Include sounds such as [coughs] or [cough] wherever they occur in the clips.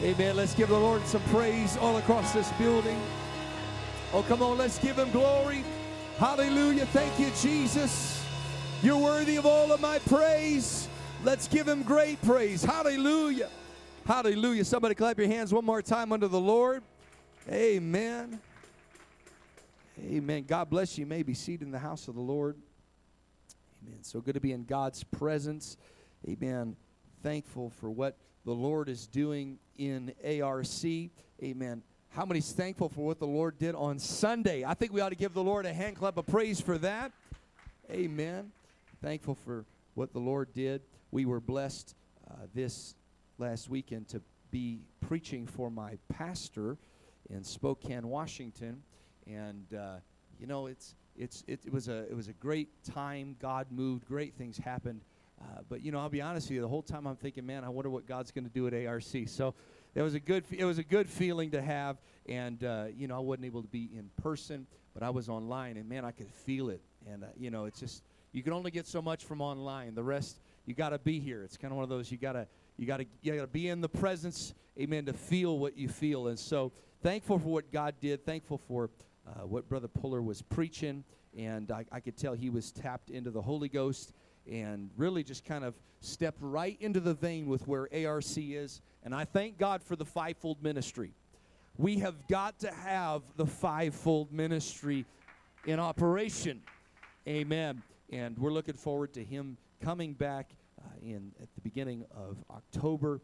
Amen. Let's give the Lord some praise all across this building. Oh, come on, let's give him glory. Hallelujah. Thank you, Jesus. You're worthy of all of my praise. Let's give him great praise. Hallelujah. Hallelujah. Somebody clap your hands one more time under the Lord. Amen. Amen. God bless you. you may be seated in the house of the Lord. Amen. So good to be in God's presence. Amen. Thankful for what the Lord is doing in ARC. Amen. How many's thankful for what the Lord did on Sunday? I think we ought to give the Lord a hand clap of praise for that. Amen. Thankful for what the Lord did. We were blessed uh, this last weekend to be preaching for my pastor in Spokane, Washington, and uh, you know it's it's it, it, was a it was a great time. God moved, great things happened. Uh, but you know, I'll be honest with you. The whole time I'm thinking, man, I wonder what God's going to do at ARC. So it was a good it was a good feeling to have. And uh, you know, I wasn't able to be in person, but I was online, and man, I could feel it. And uh, you know, it's just you can only get so much from online. The rest, you got to be here. It's kind of one of those you got to you got to you got to be in the presence, amen, to feel what you feel. And so thankful for what God did. Thankful for uh, what Brother Puller was preaching, and I, I could tell he was tapped into the Holy Ghost and really just kind of stepped right into the vein with where ARC is. And I thank God for the fivefold ministry. We have got to have the fivefold ministry in operation. Amen. And we're looking forward to him coming back uh, in at the beginning of October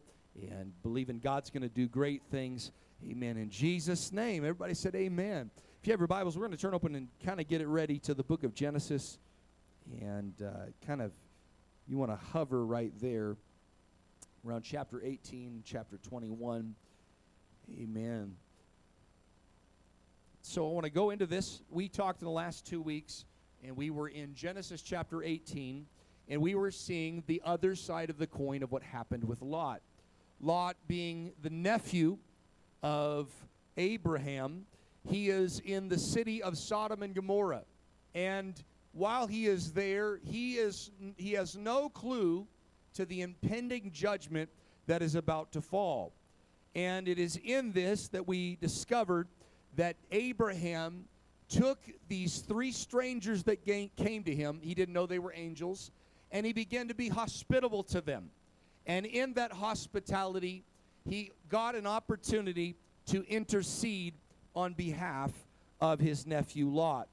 and believing God's going to do great things. Amen. In Jesus' name. Everybody said amen. If you have your Bibles, we're going to turn open and kind of get it ready to the book of Genesis and uh, kind of you want to hover right there around chapter 18, chapter 21. Amen. So I want to go into this. We talked in the last two weeks, and we were in Genesis chapter 18, and we were seeing the other side of the coin of what happened with Lot. Lot being the nephew of Abraham, he is in the city of Sodom and Gomorrah. And while he is there, he, is, he has no clue to the impending judgment that is about to fall. And it is in this that we discovered that Abraham took these three strangers that came to him. He didn't know they were angels. And he began to be hospitable to them. And in that hospitality, he got an opportunity to intercede on behalf of his nephew Lot.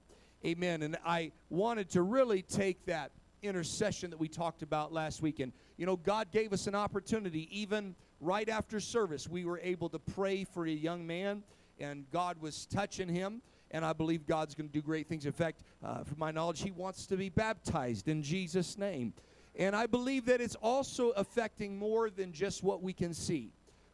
Amen. And I wanted to really take that intercession that we talked about last week. And, you know, God gave us an opportunity, even right after service, we were able to pray for a young man, and God was touching him. And I believe God's going to do great things. In fact, uh, from my knowledge, he wants to be baptized in Jesus' name. And I believe that it's also affecting more than just what we can see.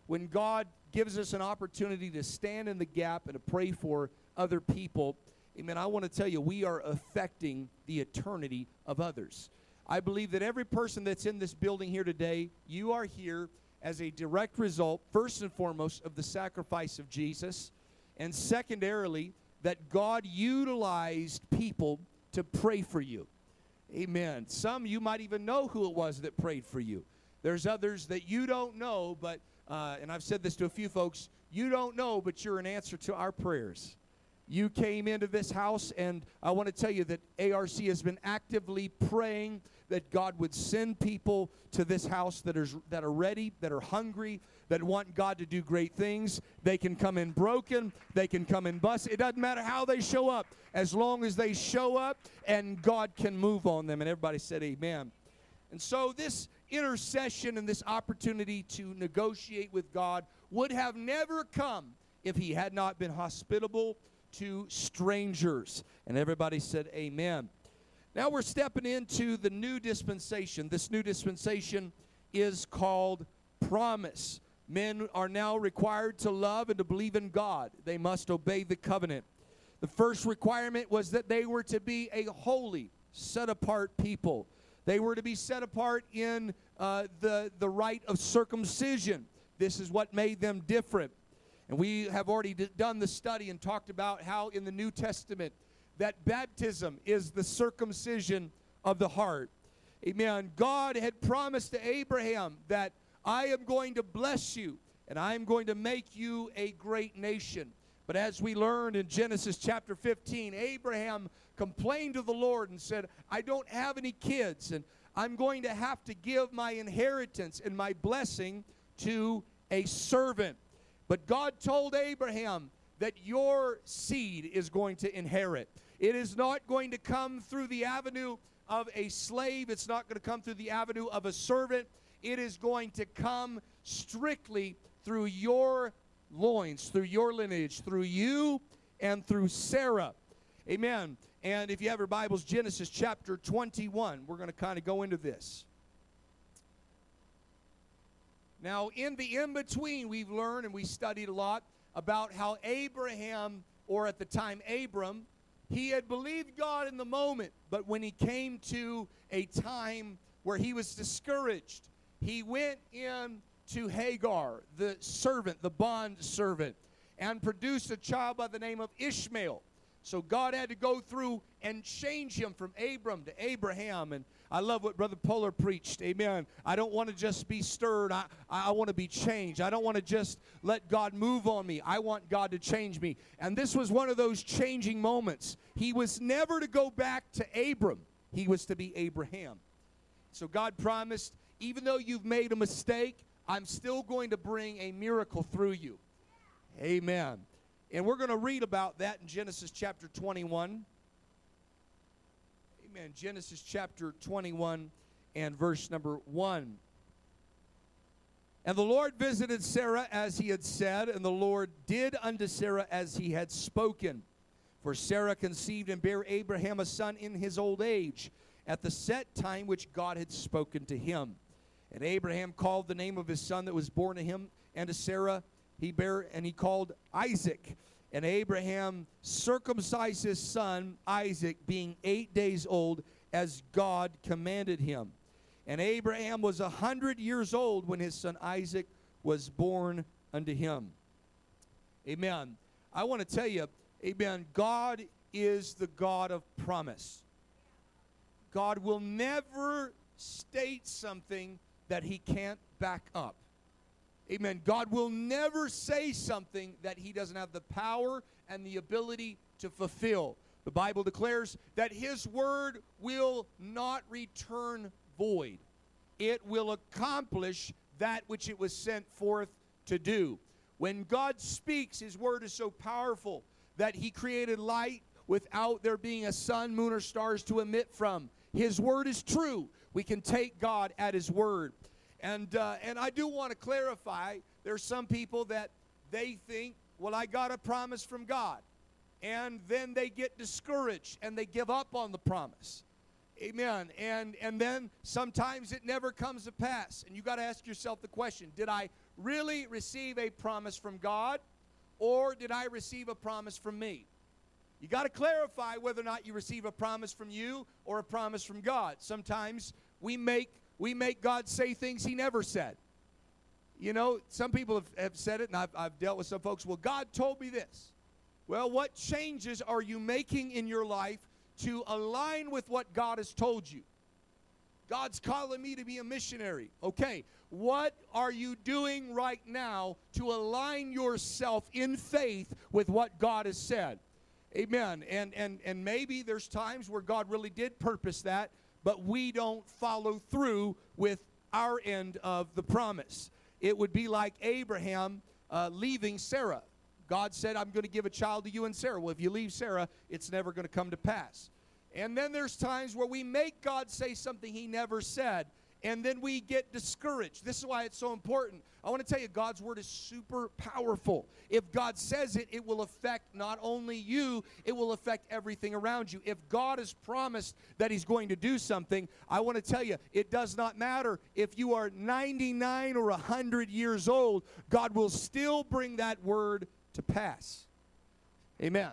When God gives us an opportunity to stand in the gap and to pray for other people, amen, I want to tell you, we are affecting the eternity of others. I believe that every person that's in this building here today, you are here as a direct result, first and foremost, of the sacrifice of Jesus, and secondarily, that God utilized people to pray for you. Amen. Some you might even know who it was that prayed for you. There's others that you don't know, but, uh, and I've said this to a few folks, you don't know, but you're an answer to our prayers. You came into this house, and I want to tell you that ARC has been actively praying that God would send people to this house that are, that are ready, that are hungry, that want God to do great things. They can come in broken, they can come in bust. It doesn't matter how they show up, as long as they show up and God can move on them. And everybody said, Amen. And so, this intercession and this opportunity to negotiate with God would have never come if He had not been hospitable to strangers. And everybody said, Amen. Now we're stepping into the new dispensation. This new dispensation is called promise. Men are now required to love and to believe in God, they must obey the covenant. The first requirement was that they were to be a holy, set apart people. They were to be set apart in uh, the, the rite of circumcision. This is what made them different. And we have already d- done the study and talked about how in the New Testament that baptism is the circumcision of the heart. Amen. God had promised to Abraham that I am going to bless you and I'm going to make you a great nation. But as we learned in Genesis chapter 15, Abraham complained to the Lord and said, I don't have any kids, and I'm going to have to give my inheritance and my blessing to a servant. But God told Abraham that your seed is going to inherit. It is not going to come through the avenue of a slave, it's not going to come through the avenue of a servant. It is going to come strictly through your loins, through your lineage, through you and through Sarah. Amen. And if you have your Bibles, Genesis chapter 21, we're going to kind of go into this. Now, in the in between, we've learned and we studied a lot about how Abraham, or at the time Abram, he had believed God in the moment, but when he came to a time where he was discouraged, he went in to Hagar, the servant, the bond servant, and produced a child by the name of Ishmael. So God had to go through and change him from Abram to Abraham. And I love what Brother Polar preached. Amen. I don't want to just be stirred. I, I want to be changed. I don't want to just let God move on me. I want God to change me. And this was one of those changing moments. He was never to go back to Abram, he was to be Abraham. So God promised, even though you've made a mistake, I'm still going to bring a miracle through you. Amen. And we're going to read about that in Genesis chapter 21. Amen. Genesis chapter 21 and verse number 1. And the Lord visited Sarah as he had said, and the Lord did unto Sarah as he had spoken. For Sarah conceived and bare Abraham a son in his old age, at the set time which God had spoken to him. And Abraham called the name of his son that was born to him and to Sarah he bare and he called Isaac. And Abraham circumcised his son Isaac, being eight days old, as God commanded him. And Abraham was a hundred years old when his son Isaac was born unto him. Amen. I want to tell you, amen, God is the God of promise. God will never state something that he can't back up. Amen. God will never say something that he doesn't have the power and the ability to fulfill. The Bible declares that his word will not return void, it will accomplish that which it was sent forth to do. When God speaks, his word is so powerful that he created light without there being a sun, moon, or stars to emit from. His word is true. We can take God at his word. And, uh, and I do want to clarify there's some people that they think, well, I got a promise from God. And then they get discouraged and they give up on the promise. Amen. And, and then sometimes it never comes to pass. And you got to ask yourself the question Did I really receive a promise from God or did I receive a promise from me? You got to clarify whether or not you receive a promise from you or a promise from God. Sometimes we make we make God say things he never said. You know, some people have, have said it, and I've, I've dealt with some folks. Well, God told me this. Well, what changes are you making in your life to align with what God has told you? God's calling me to be a missionary. Okay, what are you doing right now to align yourself in faith with what God has said? Amen. And and and maybe there's times where God really did purpose that, but we don't follow through with our end of the promise. It would be like Abraham uh, leaving Sarah. God said, I'm going to give a child to you and Sarah. Well, if you leave Sarah, it's never going to come to pass. And then there's times where we make God say something he never said and then we get discouraged. This is why it's so important. I want to tell you, God's word is super powerful. If God says it, it will affect not only you, it will affect everything around you. If God has promised that He's going to do something, I want to tell you, it does not matter if you are 99 or 100 years old, God will still bring that word to pass. Amen.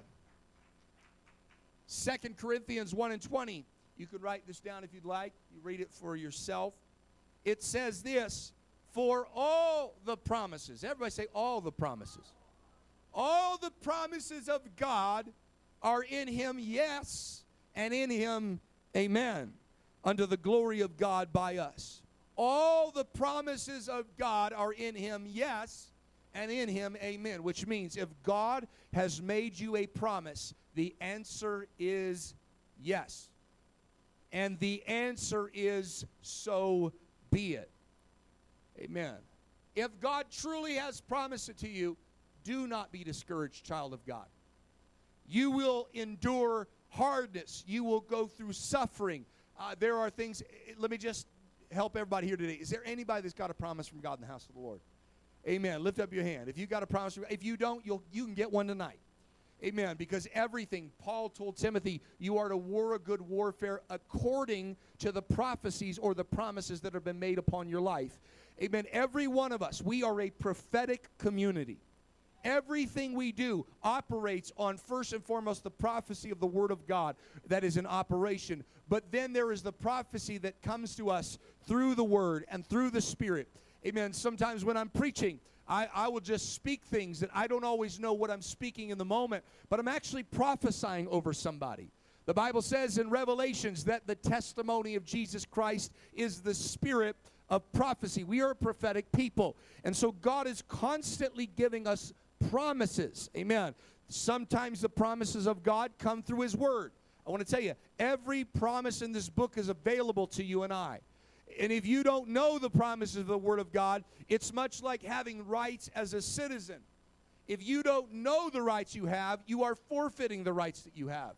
Second Corinthians 1 and 20 you could write this down if you'd like. You read it for yourself. It says this for all the promises. Everybody say, all the promises. All the promises of God are in Him, yes, and in Him, amen, unto the glory of God by us. All the promises of God are in Him, yes, and in him, amen. Which means if God has made you a promise, the answer is yes. And the answer is so be it. Amen. If God truly has promised it to you, do not be discouraged, child of God. You will endure hardness, you will go through suffering. Uh, there are things, let me just help everybody here today. Is there anybody that's got a promise from God in the house of the Lord? Amen. Lift up your hand. If you got a promise, if you don't, you'll, you can get one tonight. Amen. Because everything, Paul told Timothy, you are to war a good warfare according to the prophecies or the promises that have been made upon your life. Amen. Every one of us, we are a prophetic community. Everything we do operates on first and foremost the prophecy of the Word of God that is in operation. But then there is the prophecy that comes to us through the Word and through the Spirit. Amen. Sometimes when I'm preaching, I, I will just speak things that I don't always know what I'm speaking in the moment, but I'm actually prophesying over somebody. The Bible says in Revelations that the testimony of Jesus Christ is the spirit of prophecy. We are a prophetic people. And so God is constantly giving us promises. Amen. Sometimes the promises of God come through His Word. I want to tell you, every promise in this book is available to you and I. And if you don't know the promises of the Word of God, it's much like having rights as a citizen. If you don't know the rights you have, you are forfeiting the rights that you have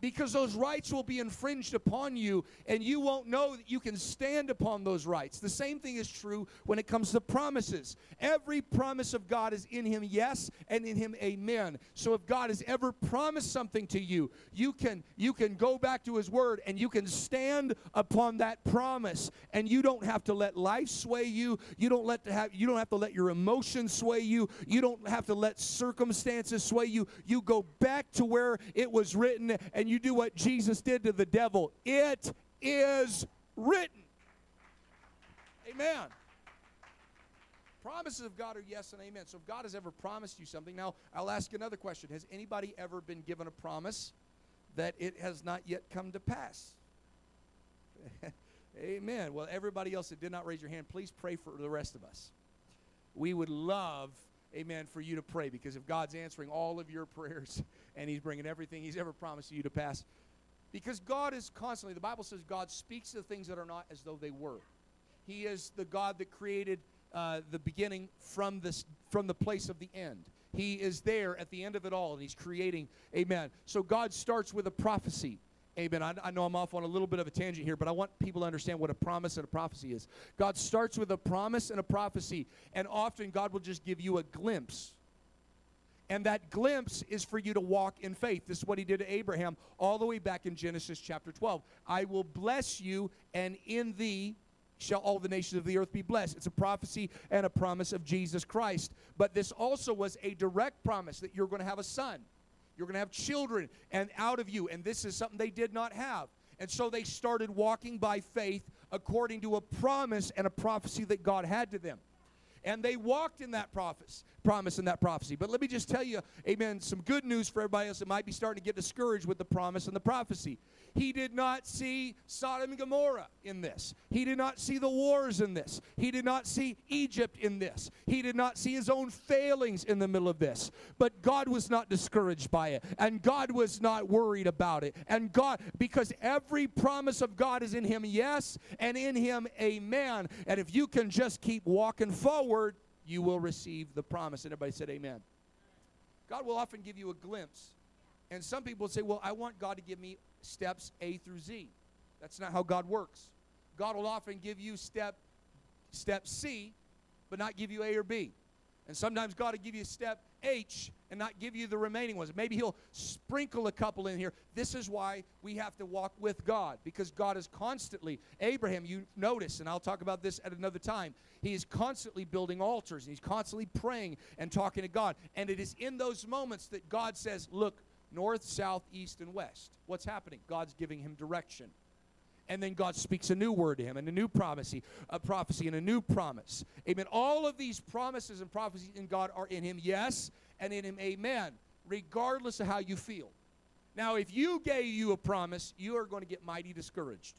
because those rights will be infringed upon you and you won't know that you can stand upon those rights. The same thing is true when it comes to promises. Every promise of God is in him yes and in him amen. So if God has ever promised something to you, you can you can go back to his word and you can stand upon that promise and you don't have to let life sway you. You don't let to have you don't have to let your emotions sway you. You don't have to let circumstances sway you. You go back to where it was written and you do what Jesus did to the devil. It is written. Amen. Promises of God are yes and amen. So if God has ever promised you something, now I'll ask another question. Has anybody ever been given a promise that it has not yet come to pass? [laughs] amen. Well, everybody else that did not raise your hand, please pray for the rest of us. We would love amen, for you to pray because if God's answering all of your [laughs] prayers and He's bringing everything He's ever promised you to pass, because God is constantly, the Bible says God speaks the things that are not as though they were. He is the God that created uh, the beginning from, this, from the place of the end. He is there at the end of it all, and He's creating, amen. So God starts with a prophecy. Amen. I, I, know I'm off on a little bit of a tangent here, but I want people to understand what a promise and a prophecy is. God starts with a promise and a prophecy, and often God will just give you a glimpse. And that glimpse is for you to walk in faith. This is what he did to Abraham all the way back in Genesis chapter 12. I will bless you, and in thee shall all the nations of the earth be blessed. It's a prophecy and a promise of Jesus Christ. But this also was a direct promise that you're going to have a son. You're going to have children and out of you. And this is something they did not have. And so they started walking by faith according to a promise and a prophecy that God had to them. And they walked in that promise, promise and that prophecy. But let me just tell you, amen, some good news for everybody else that might be starting to get discouraged with the promise and the prophecy. He did not see Sodom and Gomorrah in this. He did not see the wars in this. He did not see Egypt in this. He did not see his own failings in the middle of this. But God was not discouraged by it. And God was not worried about it. And God, because every promise of God is in him, yes, and in him, amen. And if you can just keep walking forward, you will receive the promise. And everybody said, Amen. God will often give you a glimpse. And some people say, Well, I want God to give me steps A through Z. That's not how God works. God will often give you step step C, but not give you A or B. And sometimes God will give you step H and not give you the remaining ones. Maybe He'll sprinkle a couple in here. This is why we have to walk with God because God is constantly, Abraham, you notice, and I'll talk about this at another time, he is constantly building altars and he's constantly praying and talking to God. And it is in those moments that God says, Look, north, south, east, and west. What's happening? God's giving him direction. And then God speaks a new word to him and a new prophecy, a prophecy and a new promise. Amen. All of these promises and prophecies in God are in him, yes, and in him, amen, regardless of how you feel. Now, if you gave you a promise, you are going to get mighty discouraged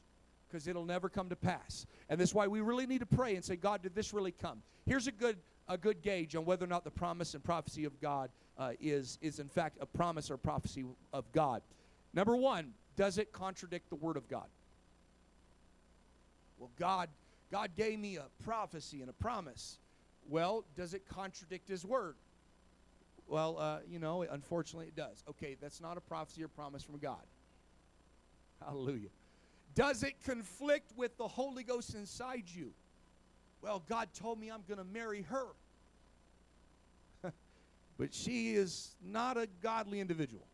because it'll never come to pass. And that's why we really need to pray and say, God, did this really come? Here's a good a good gauge on whether or not the promise and prophecy of God uh, is, is, in fact, a promise or prophecy of God. Number one, does it contradict the Word of God? Well, God, God gave me a prophecy and a promise. Well, does it contradict His Word? Well, uh, you know, unfortunately it does. Okay, that's not a prophecy or promise from God. Hallelujah. Does it conflict with the Holy Ghost inside you? Well, God told me I'm going to marry her. [laughs] but she is not a godly individual.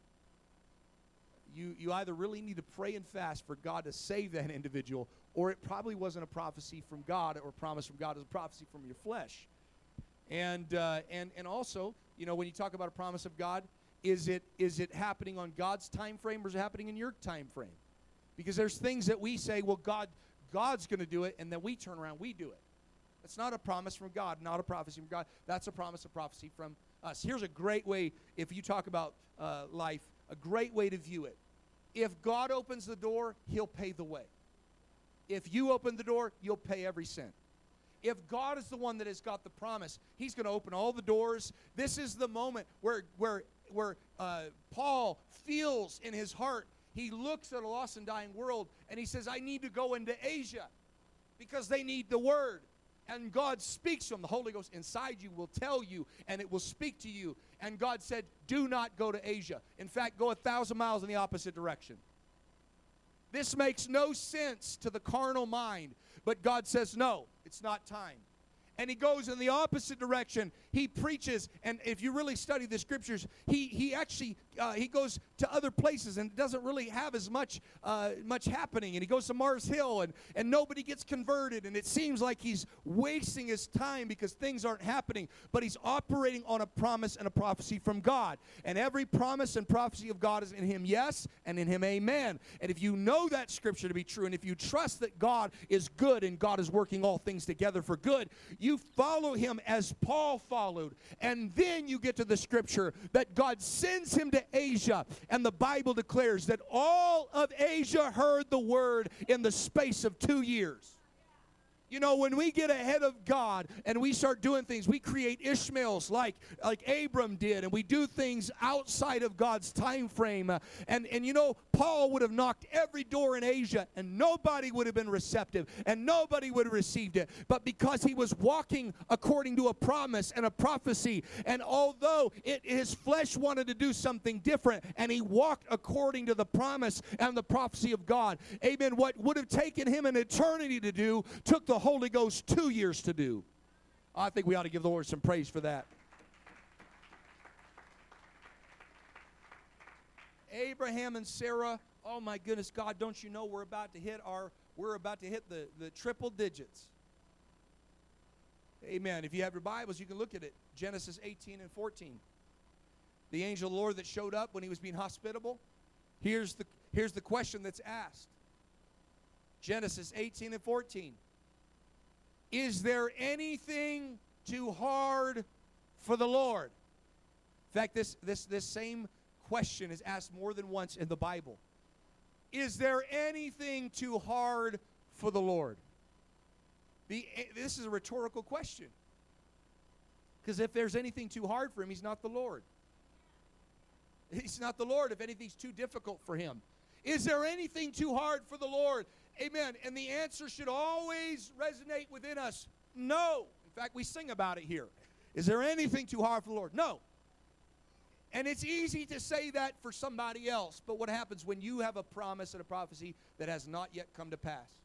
You, you either really need to pray and fast for God to save that [laughs] individual, or it probably wasn't a prophecy from God or promise from God, it was a prophecy from your flesh. And, uh, and, and also, you know, when you talk about a promise of God, is it, is it happening on God's time frame or is it happening in your time frame? Because there's things that we say, well, God, God's going to do it, and then we turn around, we do it. That's not a promise from God, not a prophecy from God. That's a promise, a prophecy from us. Here's a great way, if you talk about uh, life, a great way to view it. If God opens the door, He'll pay the way. If you open the door, you'll pay every cent. If God is the one that has got the promise, He's going to open all the doors. This is the moment where, where, where uh, Paul feels in his heart he looks at a lost and dying world and he says, I need to go into Asia because they need the word. And God speaks to him. The Holy Ghost inside you will tell you and it will speak to you. And God said, Do not go to Asia. In fact, go a thousand miles in the opposite direction. This makes no sense to the carnal mind, but God says, No, it's not time and he goes in the opposite direction. He preaches, and if you really study the scriptures, he he actually uh, he goes to other places and doesn't really have as much uh, much happening. And he goes to Mars Hill, and and nobody gets converted, and it seems like he's wasting his time because things aren't happening. But he's operating on a promise and a prophecy from God, and every promise and prophecy of God is in him, yes, and in him, amen. And if you know that scripture to be true, and if you trust that God is good and God is working all things together for good you follow him as Paul followed. And then you get to the scripture that God sends him to Asia. And the Bible declares that all of Asia heard the word in the space of two years. You know, when we get ahead of God and we start doing things, we create Ishmaels like like Abram did, and we do things outside of God's time frame. And and you know, Paul would have knocked every door in Asia, and nobody would have been receptive, and nobody would have received it. But because he was walking according to a promise and a prophecy, and although it, his flesh wanted to do something different, and he walked according to the promise and the prophecy of God, Amen. What would have taken him an eternity to do took the Holy Ghost two years to do. I think we ought to give the Lord some praise for that. Abraham and Sarah, oh my goodness, God, don't you know we're about to hit our we're about to hit the, the triple digits. Amen. If you have your Bibles, you can look at it. Genesis 18 and 14. The angel of the Lord that showed up when he was being hospitable. Here's the here's the question that's asked. Genesis 18 and 14. Is there anything too hard for the Lord? In fact, this, this, this same question is asked more than once in the Bible. Is there anything too hard for the Lord? The, eh, this is a rhetorical question. Because if there's anything too hard for him, he's not the Lord. He's not the Lord if anything's too difficult for him. Is there anything too hard for the Lord? Amen. And the answer should always resonate within us no. In fact, we sing about it here. Is there anything too hard for the Lord? No. And it's easy to say that for somebody else, but what happens when you have a promise and a prophecy that has not yet come to pass?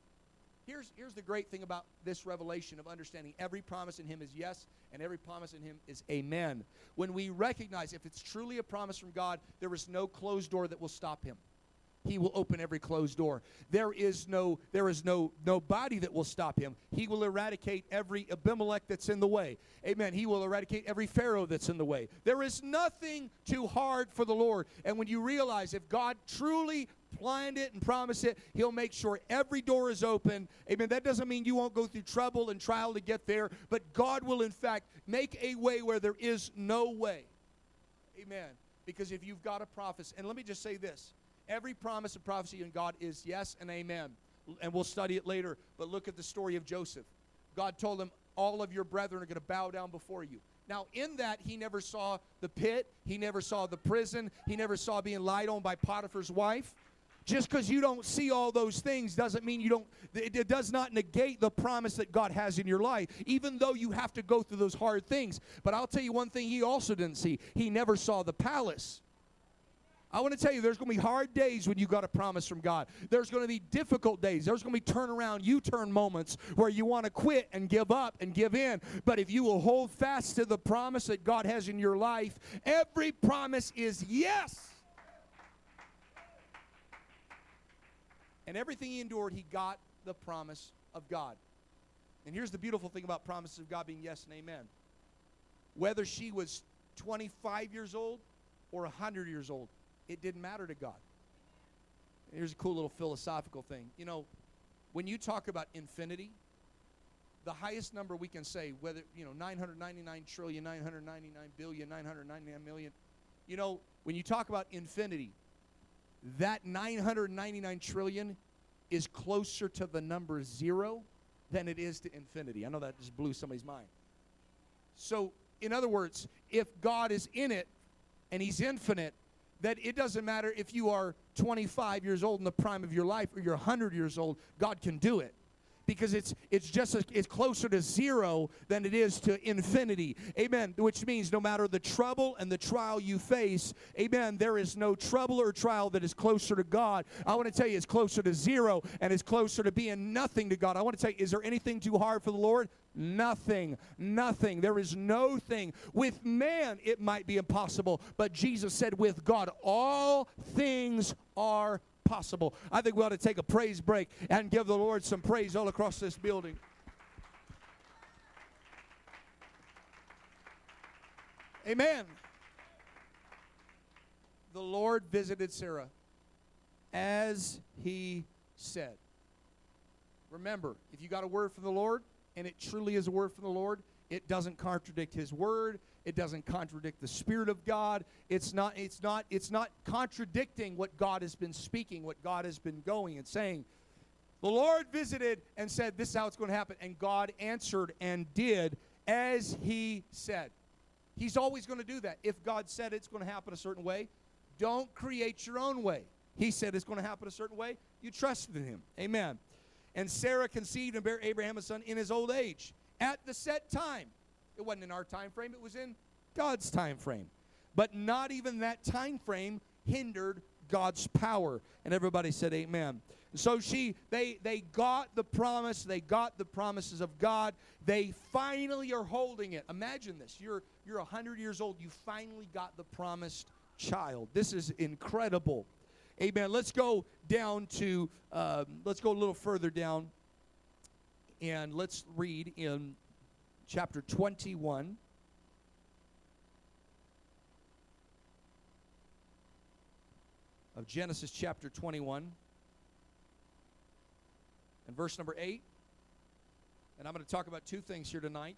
Here's, here's the great thing about this revelation of understanding every promise in Him is yes, and every promise in Him is amen. When we recognize if it's truly a promise from God, there is no closed door that will stop Him he will open every closed door. There is no there is no nobody that will stop him. He will eradicate every abimelech that's in the way. Amen. He will eradicate every pharaoh that's in the way. There is nothing too hard for the lord. And when you realize if god truly planned it and promised it he'll make sure every door is open. Amen. That doesn't mean you won't go through trouble and trial to get there but god will in fact make a way where there is no way. Amen. Because if you've got a prophecy and let me just say this Every promise and prophecy in God is yes and amen. And we'll study it later. But look at the story of Joseph. God told him, all of your brethren are going to bow down before you. Now, in that, he never saw the pit, he never saw the prison, he never saw being lied on by Potiphar's wife. Just because you don't see all those things doesn't mean you don't, it does not negate the promise that God has in your life, even though you have to go through those hard things. But I'll tell you one thing he also didn't see he never saw the palace. I want to tell you, there's going to be hard days when you got a promise from God. There's going to be difficult days. There's going to be turnaround, U turn moments where you want to quit and give up and give in. But if you will hold fast to the promise that God has in your life, every promise is yes. And everything he endured, he got the promise of God. And here's the beautiful thing about promises of God being yes and amen. Whether she was 25 years old or 100 years old, it didn't matter to God. Here's a cool little philosophical thing. You know, when you talk about infinity, the highest number we can say, whether, you know, 999 trillion, 999 billion, 999 million, you know, when you talk about infinity, that 999 trillion is closer to the number zero than it is to infinity. I know that just blew somebody's mind. So, in other words, if God is in it and He's infinite, that it doesn't matter if you are 25 years old in the prime of your life or you're 100 years old, God can do it because it's it's just a, it's closer to zero than it is to infinity. Amen. Which means no matter the trouble and the trial you face amen there is no trouble or trial that is closer to god. I want to tell you it's closer to zero and it's closer to being nothing to god. I want to tell you is there anything too hard for the lord? Nothing, nothing. There is no thing. With man, it might be impossible, but Jesus said, with God, all things are possible. I think we ought to take a praise break and give the Lord some praise all across this building. Amen. The Lord visited Sarah as he said. Remember, if you got a word from the Lord and it truly is a word from the Lord, it doesn't contradict his word, it doesn't contradict the spirit of God. It's not it's not it's not contradicting what God has been speaking, what God has been going and saying. The Lord visited and said, This is how it's going to happen. And God answered and did as He said. He's always going to do that. If God said it's going to happen a certain way, don't create your own way. He said it's going to happen a certain way. You trusted in Him. Amen. And Sarah conceived and bare Abraham a son in his old age at the set time. It wasn't in our time frame, it was in God's time frame. But not even that time frame hindered God's power. And everybody said amen. So she they they got the promise, they got the promises of God. They finally are holding it. Imagine this. You're you're 100 years old, you finally got the promised child. This is incredible. Amen. Let's go down to um, let's go a little further down and let's read in chapter 21. Of Genesis chapter 21 and verse number 8. And I'm going to talk about two things here tonight.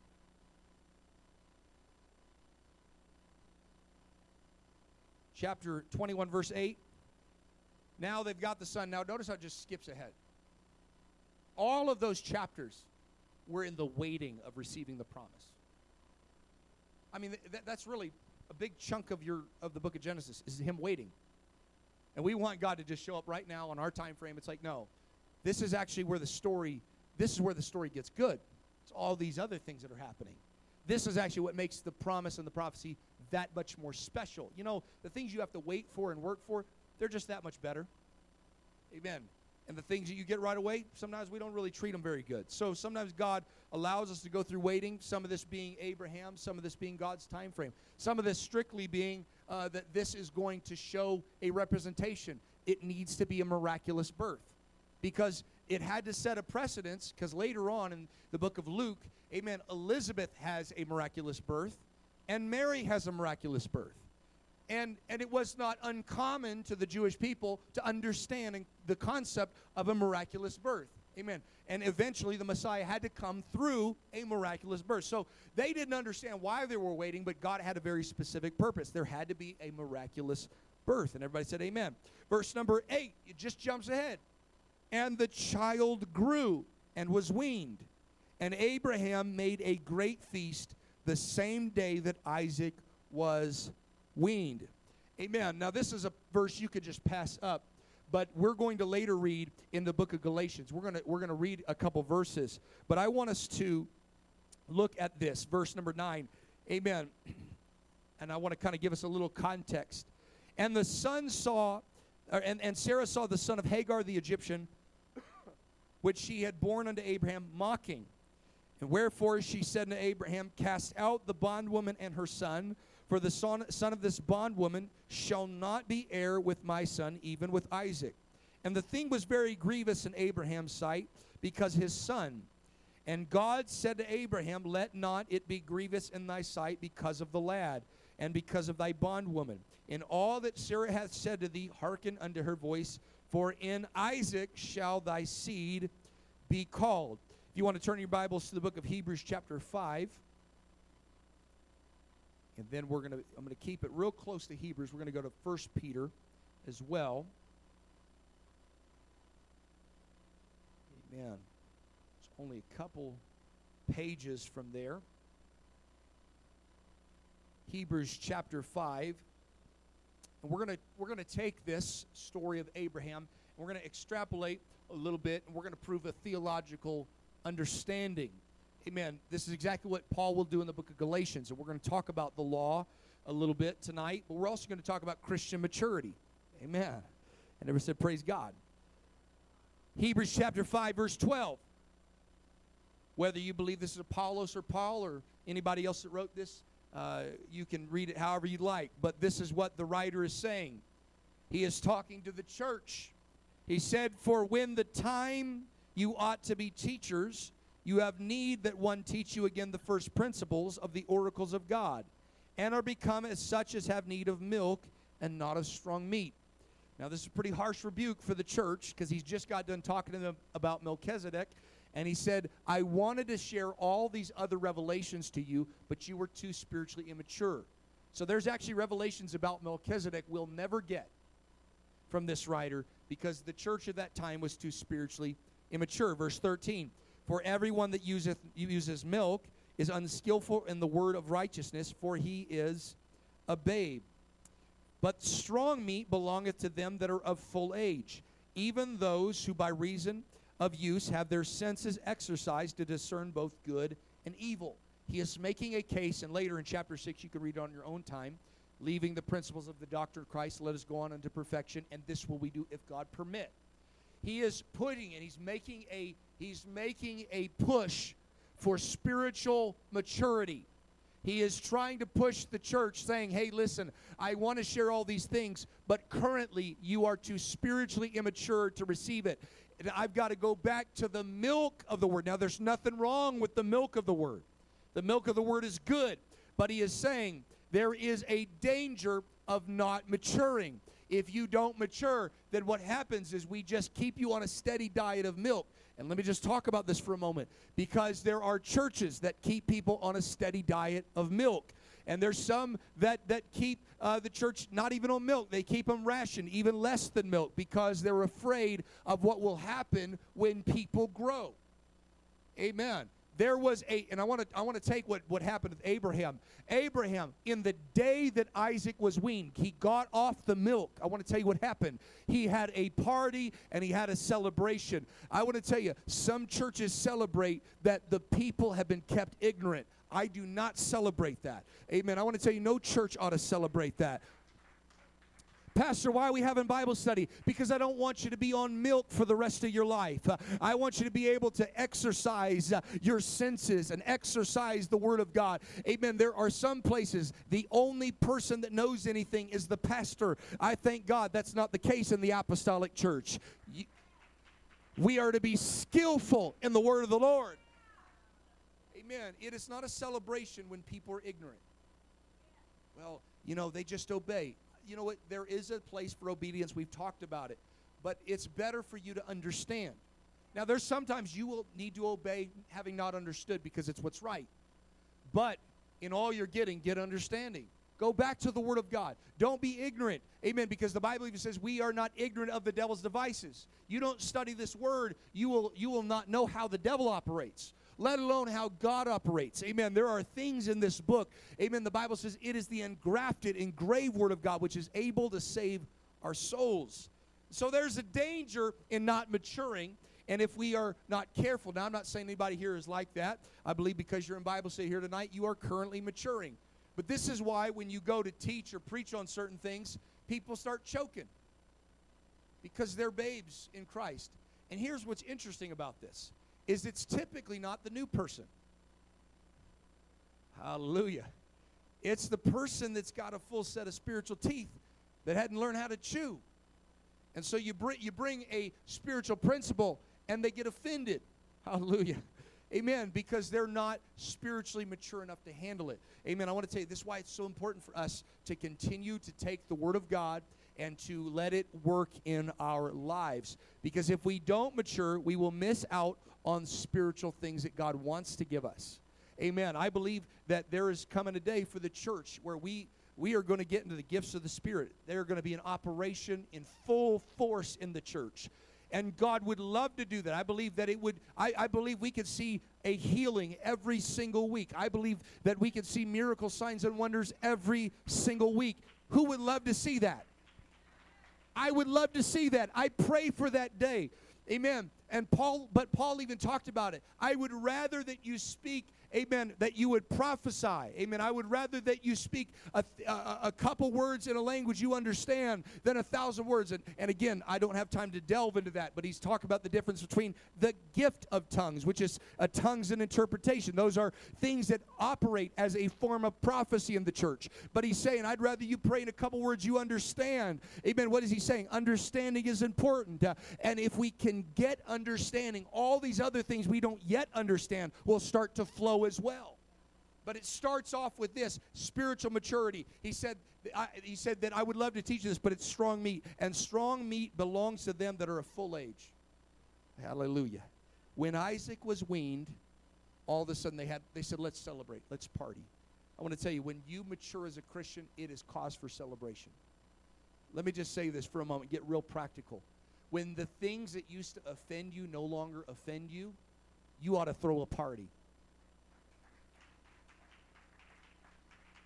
Chapter 21, verse 8. Now they've got the son. Now notice how it just skips ahead. All of those chapters we're in the waiting of receiving the promise. I mean, th- that's really a big chunk of your of the book of Genesis is him waiting. And we want God to just show up right now on our time frame. It's like, no. This is actually where the story this is where the story gets good. It's all these other things that are happening. This is actually what makes the promise and the prophecy that much more special. You know, the things you have to wait for and work for, they're just that much better. Amen and the things that you get right away, sometimes we don't really treat them very good. So sometimes God allows us to go through waiting, some of this being Abraham, some of this being God's time frame, some of this strictly being uh, that this is going to show a representation. It needs to be a miraculous birth because it had to set a precedence because later on in the book of Luke, amen, Elizabeth has a miraculous birth and Mary has a miraculous birth. And, and it was not uncommon to the Jewish people to understand the concept of a miraculous birth. Amen. And eventually the Messiah had to come through a miraculous birth. So they didn't understand why they were waiting, but God had a very specific purpose. There had to be a miraculous birth. And everybody said, Amen. Verse number eight, it just jumps ahead. And the child grew and was weaned And Abraham made a great feast the same day that Isaac was weaned. Amen. Now, this is a verse you could just pass up, but we're going to later read in the book of Galatians. We're going to, we're going to read a couple verses, but I want us to look at this, verse number 9. Amen. [clears throat] And I want to kind of give us a little context. And the son saw, and, and Sarah saw the son of Hagar the Egyptian, [coughs] which she had borne unto Abraham, mocking. And wherefore she said unto Abraham, Cast out the bondwoman and her son, for the son, son of this bondwoman shall not be heir with my son, even with Isaac. And the thing was very grievous in Abraham's sight, because his son. And God said to Abraham, Let not it be grievous in thy sight because of the lad, and because of thy bondwoman. In all that Sarah hath said to thee, hearken unto her voice, for in Isaac shall thy seed be called. If you want to turn your Bibles to the book of Hebrews, chapter 5. And then we're going to, I'm going to keep it real close to Hebrews. We're going to go to 1 Peter as well. Amen. It's only a couple pages from there. Hebrews chapter 5. And we're going to we're going to take this story of Abraham and we're going to extrapolate a little bit and we're going to prove a theological understanding. Amen. This is exactly what Paul will do in the book of Galatians. And we're going to talk about the law a little bit tonight, but we're also going to talk about Christian maturity. Amen. I never said praise God. Hebrews chapter 5, verse 12. Whether you believe this is Apollos or Paul or anybody else that wrote this, uh, you can read it however you like. But this is what the writer is saying. He is talking to the church. He said, For when the time you ought to be teachers, you have need that one teach you again the first principles of the oracles of God, and are become as such as have need of milk and not of strong meat. Now, this is a pretty harsh rebuke for the church because he's just got done talking to them about Melchizedek. And he said, I wanted to share all these other revelations to you, but you were too spiritually immature. So there's actually revelations about Melchizedek we'll never get from this writer because the church of that time was too spiritually immature. Verse 13 For everyone that useth, uses milk is unskillful in the word of righteousness, for he is a babe. But strong meat belongeth to them that are of full age, even those who by reason of use have their senses exercised to discern both good and evil. He is making a case, and later in chapter 6, you can read it on your own time, leaving the principles of the doctrine of Christ, let us go on unto perfection, and this will we do if God permit. He is putting and he's making a he's making a push for spiritual maturity. He is trying to push the church, saying, Hey, listen, I want to share all these things, but currently you are too spiritually immature to receive it. And I've got to go back to the milk of the word. Now, there's nothing wrong with the milk of the word, the milk of the word is good, but he is saying there is a danger of not maturing. If you don't mature, then what happens is we just keep you on a steady diet of milk. And let me just talk about this for a moment because there are churches that keep people on a steady diet of milk. And there's some that, that keep uh, the church not even on milk. They keep them rationed, even less than milk, because they're afraid of what will happen when people grow. Amen there was a and i want to i want to take what what happened with abraham abraham in the day that isaac was weaned he got off the milk i want to tell you what happened he had a party and he had a celebration i want to tell you some churches celebrate that the people have been kept ignorant I do not celebrate that. Amen. I want to tell you, no church ought to celebrate that. Pastor, why are we having Bible study? Because I don't want you to be on milk for the rest of your life. Uh, I want you to be able to exercise uh, your senses and exercise the Word of God. Amen. There are some places the only person that knows anything is the pastor. I thank God that's not the case in the apostolic church. We are to be skillful in the Word of the Lord. Amen. It is not a celebration when people are ignorant. Well, you know, they just obey you know what? There is a place for obedience. We've talked about it. But it's better for you to understand. Now, there's sometimes you will need to obey having not understood because it's what's right. But in all you're getting, get understanding. Go back to the Word of God. Don't be ignorant. Amen. Because the Bible even says we are not ignorant of the devil's devices. You don't study this Word, you will, you will not know how the devil operates. Let alone how God operates. Amen. There are things in this book. Amen. The Bible says it is the engrafted, engraved word of God which is able to save our souls. So there's a danger in not maturing. And if we are not careful, now I'm not saying anybody here is like that. I believe because you're in Bible study here tonight, you are currently maturing. But this is why when you go to teach or preach on certain things, people start choking because they're babes in Christ. And here's what's interesting about this is it's typically not the new person. Hallelujah. It's the person that's got a full set of spiritual teeth that hadn't learned how to chew. And so you bring you bring a spiritual principle and they get offended. Hallelujah. Amen. Because they're not spiritually mature enough to handle it. Amen. I want to tell you this is why it's so important for us to continue to take the Word of God and to let it work in our lives. Because if we don't mature, we will miss out on spiritual things that God wants to give us. Amen. I believe that there is coming a day for the church where we we are going to get into the gifts of the Spirit. They're going to be in operation in full force in the church and God would love to do that. I believe that it would, I, I, believe we could see a healing every single week. I believe that we could see miracle signs and wonders every single week. Who would love to see that? I would love to see that. I pray for that day. Amen. And Paul, but Paul even talked about it. I would rather that you speak amen, that you would prophesy. Amen. I would rather that you speak a, a, a, couple words in a language you understand than a thousand words. And, and again, I don't have time to delve into that, but he's talking about the difference between the gift of tongues, which is tongues and interpretation. Those are things that operate as a form of prophecy in the church. But he's saying, I'd rather you pray in a couple words you understand. Amen. What is he saying? Understanding is important. Uh, and if we can get understanding, all these other things we don't yet understand will start to flow as well. But it starts off with this spiritual maturity. He said, I, he said that I would love to teach this, but it's strong meat. And strong meat belongs to them that are of full age. Hallelujah. When Isaac was weaned, all of a sudden they had they said, let's celebrate, let's party. I want to tell you, when you mature as a Christian, it is cause for celebration. Let me just say this for a moment, get real practical. When the things that used to offend you no longer offend you, you ought to throw a party.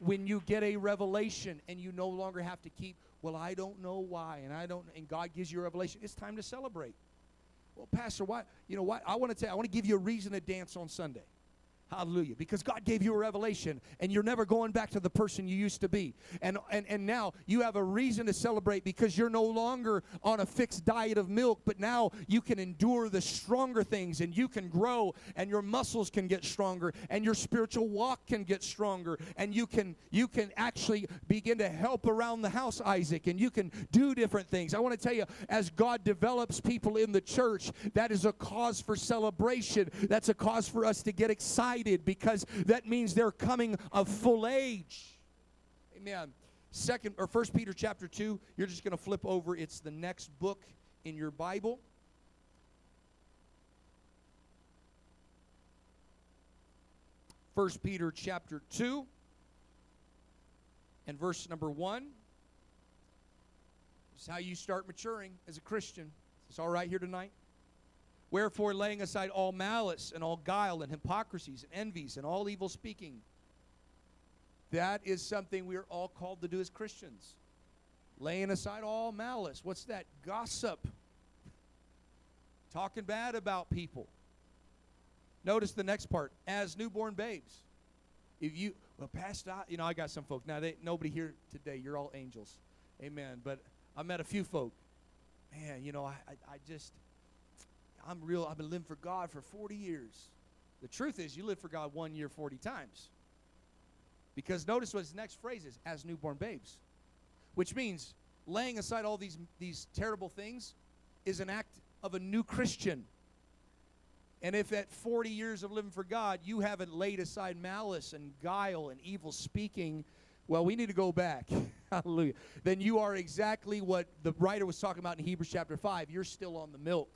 When you get a revelation and you no longer have to keep, well, I don't know why, and I don't, and God gives you a revelation, it's time to celebrate. Well, Pastor, why? You know what? I want to tell. I want to give you a reason to dance on Sunday. Hallelujah. Because God gave you a revelation and you're never going back to the person you used to be. And, and, and now you have a reason to celebrate because you're no longer on a fixed diet of milk, but now you can endure the stronger things and you can grow and your muscles can get stronger and your spiritual walk can get stronger and you can you can actually begin to help around the house, Isaac, and you can do different things. I want to tell you, as God develops people in the church, that is a cause for celebration. That's a cause for us to get excited excited because that means they're coming of full age. Amen. Second or First Peter chapter two. You're just going to flip over. It's the next book in your Bible. First Peter chapter 2 and verse number 1. This is how you start maturing as a Christian. It's all right here tonight. Wherefore, laying aside all malice and all guile and hypocrisies and envies and all evil speaking, that is something we are all called to do as Christians. Laying aside all malice. What's that? Gossip. Talking bad about people. Notice the next part. As newborn babes. If you, well, Pastor, you know, I got some folk. Now, they, nobody here today. You're all angels. Amen. But I met a few folk. Man, you know, I, I, I just, I'm real, I've been living for God for 40 years. The truth is, you live for God one year 40 times. Because notice what his next phrase is as newborn babes, which means laying aside all these, these terrible things is an act of a new Christian. And if at 40 years of living for God, you haven't laid aside malice and guile and evil speaking, well, we need to go back. [laughs] Hallelujah. Then you are exactly what the writer was talking about in Hebrews chapter 5. You're still on the milk.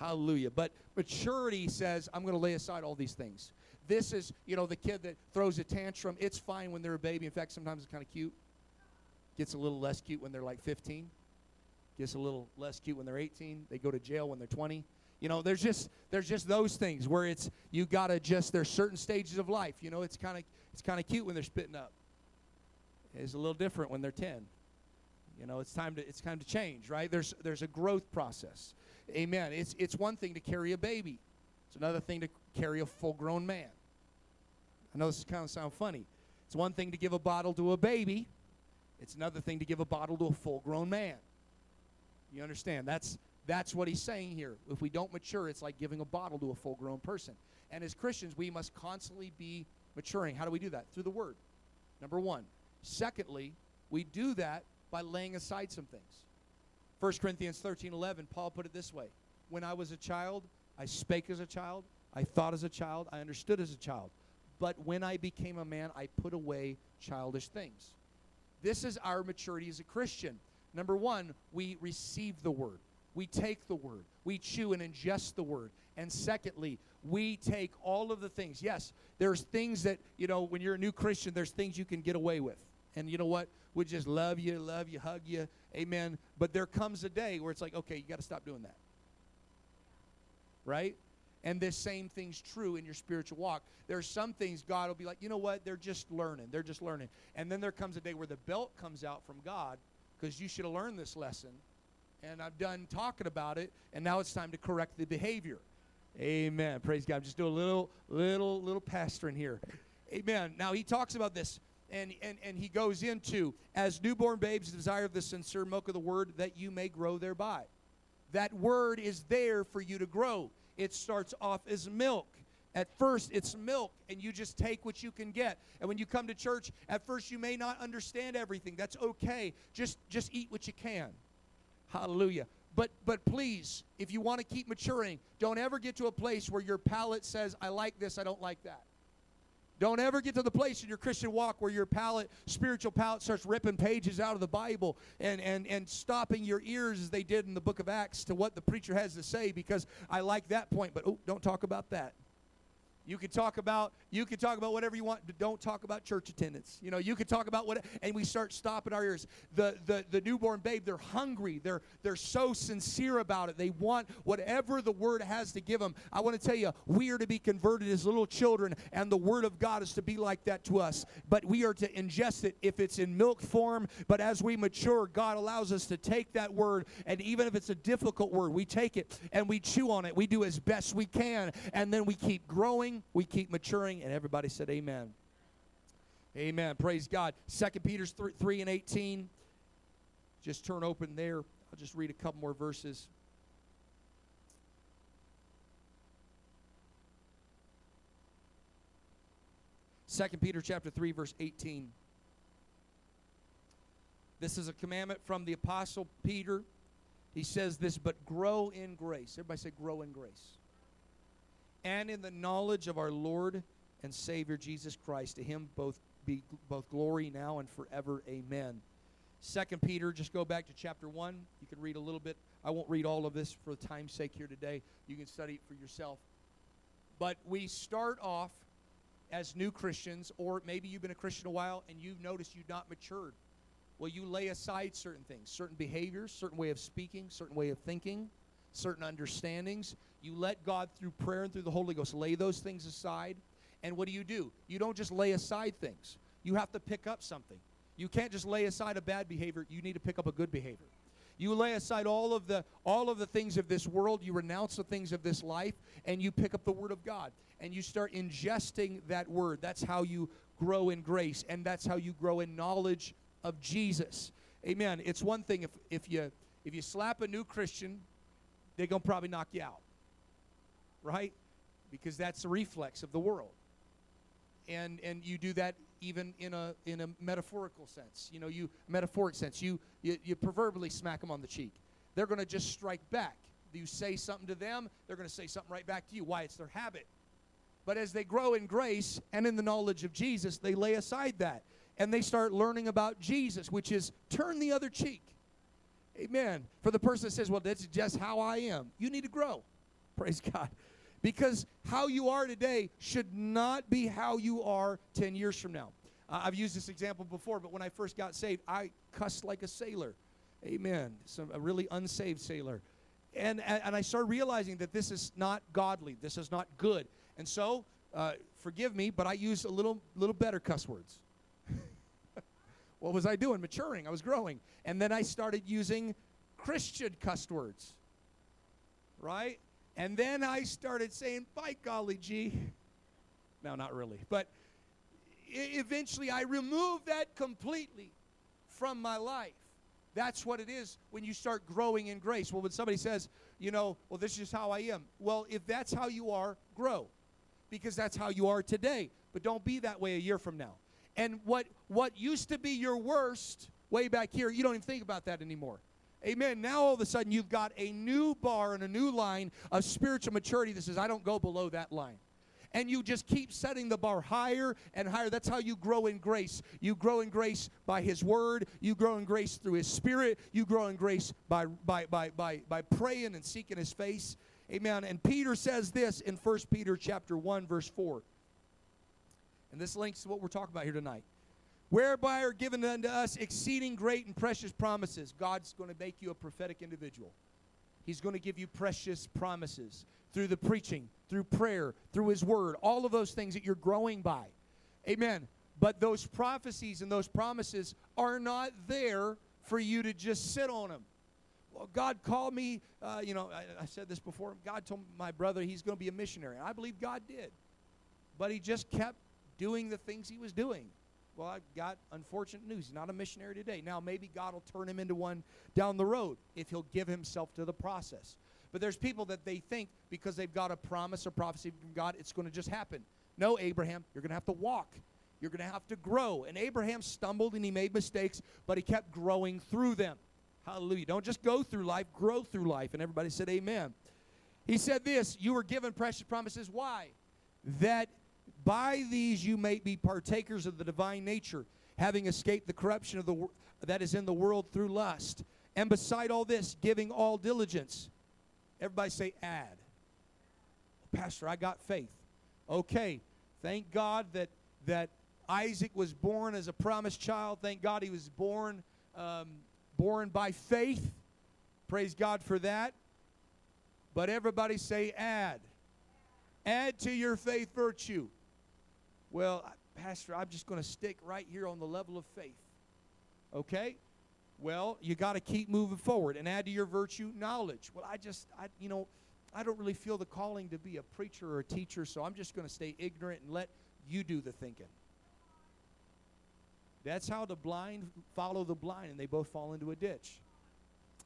Hallelujah. But maturity says, I'm going to lay aside all these things. This is, you know, the kid that throws a tantrum. It's fine when they're a baby. In fact, sometimes it's kind of cute. Gets a little less cute when they're like 15. Gets a little less cute when they're 18. They go to jail when they're 20. You know, there's just there's just those things where it's you gotta just there's certain stages of life. You know, it's kind of it's kind of cute when they're spitting up. It's a little different when they're ten. You know, it's time to it's time to change, right? There's there's a growth process. Amen. It's it's one thing to carry a baby. It's another thing to carry a full-grown man. I know this is kind of sound funny. It's one thing to give a bottle to a baby. It's another thing to give a bottle to a full-grown man. You understand? That's that's what he's saying here. If we don't mature, it's like giving a bottle to a full grown person. And as Christians, we must constantly be maturing. How do we do that? Through the Word. Number one. Secondly, we do that by laying aside some things. 1 Corinthians 13 11, Paul put it this way When I was a child, I spake as a child, I thought as a child, I understood as a child. But when I became a man, I put away childish things. This is our maturity as a Christian. Number one, we receive the Word. We take the word, we chew and ingest the word. And secondly, we take all of the things. Yes, there's things that, you know, when you're a new Christian, there's things you can get away with. And you know what? We just love you, love you, hug you. Amen. But there comes a day where it's like, okay, you got to stop doing that. Right? And this same thing's true in your spiritual walk. There's some things God will be like, you know what? They're just learning. They're just learning. And then there comes a day where the belt comes out from God because you should have learned this lesson and I'm done talking about it, and now it's time to correct the behavior. Amen. Praise God. I'm just doing a little, little, little pastoring here. Amen. Now he talks about this, and, and, and he goes into, as newborn babes desire the sincere milk of the word, that you may grow thereby. That word is there for you to grow. It starts off as milk. At first, it's milk, and you just take what you can get. And when you come to church, at first you may not understand everything. That's okay. Just just eat what you can. Hallelujah. But but please, if you want to keep maturing, don't ever get to a place where your palate says, I like this, I don't like that. Don't ever get to the place in your Christian walk where your palate, spiritual palate, starts ripping pages out of the Bible and, and, and stopping your ears as they did in the book of Acts to what the preacher has to say because I like that point, but oh, don't talk about that. You could talk about you can talk about whatever you want, but don't talk about church attendance. You know, you can talk about what and we start stopping our ears. The the the newborn babe, they're hungry. They're they're so sincere about it. They want whatever the word has to give them. I want to tell you, we are to be converted as little children and the word of God is to be like that to us. But we are to ingest it if it's in milk form, but as we mature, God allows us to take that word and even if it's a difficult word, we take it and we chew on it. We do as best we can and then we keep growing we keep maturing, and everybody said amen. Amen. Praise God. Second Peter 3, 3 and 18. Just turn open there. I'll just read a couple more verses. Second Peter chapter 3 verse 18. This is a commandment from the apostle Peter. He says this, but grow in grace. Everybody say grow in grace and in the knowledge of our Lord and Savior Jesus Christ. To him both be both glory now and forever. Amen. Second Peter, just go back to chapter 1. You can read a little bit. I won't read all of this for time's sake here today. You can study it for yourself. But we start off as new Christians, or maybe you've been a Christian a while and you've noticed you've not matured. Well, you lay aside certain things, certain behaviors, certain way of speaking, certain way of thinking, certain understandings. You let God, through prayer and through the Holy Ghost, lay those things aside. And what do you do? You don't just lay aside things, you have to pick up something. You can't just lay aside a bad behavior, you need to pick up a good behavior. You lay aside all of the all of the things of this world, you renounce the things of this life, and you pick up the word of God. And you start ingesting that word. That's how you grow in grace, and that's how you grow in knowledge of Jesus. Amen. It's one thing if, if you if you slap a new Christian they're going to probably knock you out. Right? Because that's a reflex of the world. And and you do that even in a in a metaphorical sense. You know, you metaphoric sense. You you, you proverbially smack them on the cheek. They're going to just strike back. You say something to them, they're going to say something right back to you. Why? It's their habit. But as they grow in grace and in the knowledge of Jesus, they lay aside that and they start learning about Jesus, which is turn the other cheek. Amen. For the person that says, well, that's just how I am, you need to grow. Praise God. Because how you are today should not be how you are 10 years from now. Uh, I've used this example before, but when I first got saved, I cussed like a sailor. Amen. Some, a really unsaved sailor. and, and I started realizing that this is not godly. This is not good. And so, uh, forgive me, but I use a little, little better cuss words. [laughs] what was I doing? Maturing. I was growing. And then I started using Christian cuss words. Right? And then I started saying, by golly gee. No, not really. But eventually I removed that completely from my life. That's what it is when you start growing in grace. Well, when somebody says, you know, well, this is just how I am. Well, if that's how you are, grow. Because that's how you are today. But don't be that way a year from now. And what what used to be your worst way back here, you don't even think about that anymore. Amen. Now all of a sudden you've got a new bar and a new line of spiritual maturity that says, I don't go below that line and you just keep setting the bar higher and higher. That's how you grow in grace. You grow in grace by His Word. You grow in grace through His Spirit. You grow in grace by, by, by, by, by praying and seeking His face. Amen. And Peter says this in 1 Peter chapter 1, verse 4. And this links to what we're talking about here tonight. Whereby are given unto us exceeding great and precious promises. God's going to make you a prophetic individual. He's going to give you precious promises through the preaching, through prayer, through His Word, all of those things that you're growing by. Amen. But those prophecies and those promises are not there for you to just sit on them. Well, God called me, uh, you know, I, I, said this before. God told my brother he's going to be a missionary. And I believe God did. But he just kept doing the things he was doing. Well, I got unfortunate news. He's not a missionary today. Now, maybe God will turn him into one down the road if he'll give himself to the process. But there's people that they think because they've got a promise or prophecy from God, it's going to just happen. No, Abraham, you're going to have to walk. You're going to have to grow. And Abraham stumbled and he made mistakes, but he kept growing through them. Hallelujah. Don't just go through life, grow through life. And everybody said, Amen. He said this You were given precious promises. Why? That by these you may be partakers of the divine nature, having escaped the corruption of the that is in the world through lust. And beside all this, giving all diligence Everybody say add. Pastor, I got faith. Okay. Thank God that that Isaac was born as a promised child. Thank God he was born um, born by faith. Praise God for that. But everybody say add. Add to your faith virtue. Well, Pastor, I'm just going to stick right here on the level of faith. Okay? Well, you got to keep moving forward and add to your virtue knowledge. Well, I just, I, you know, I don't really feel the calling to be a preacher or a teacher, so I'm just going to stay ignorant and let you do the thinking. That's how the blind follow the blind, and they both fall into a ditch.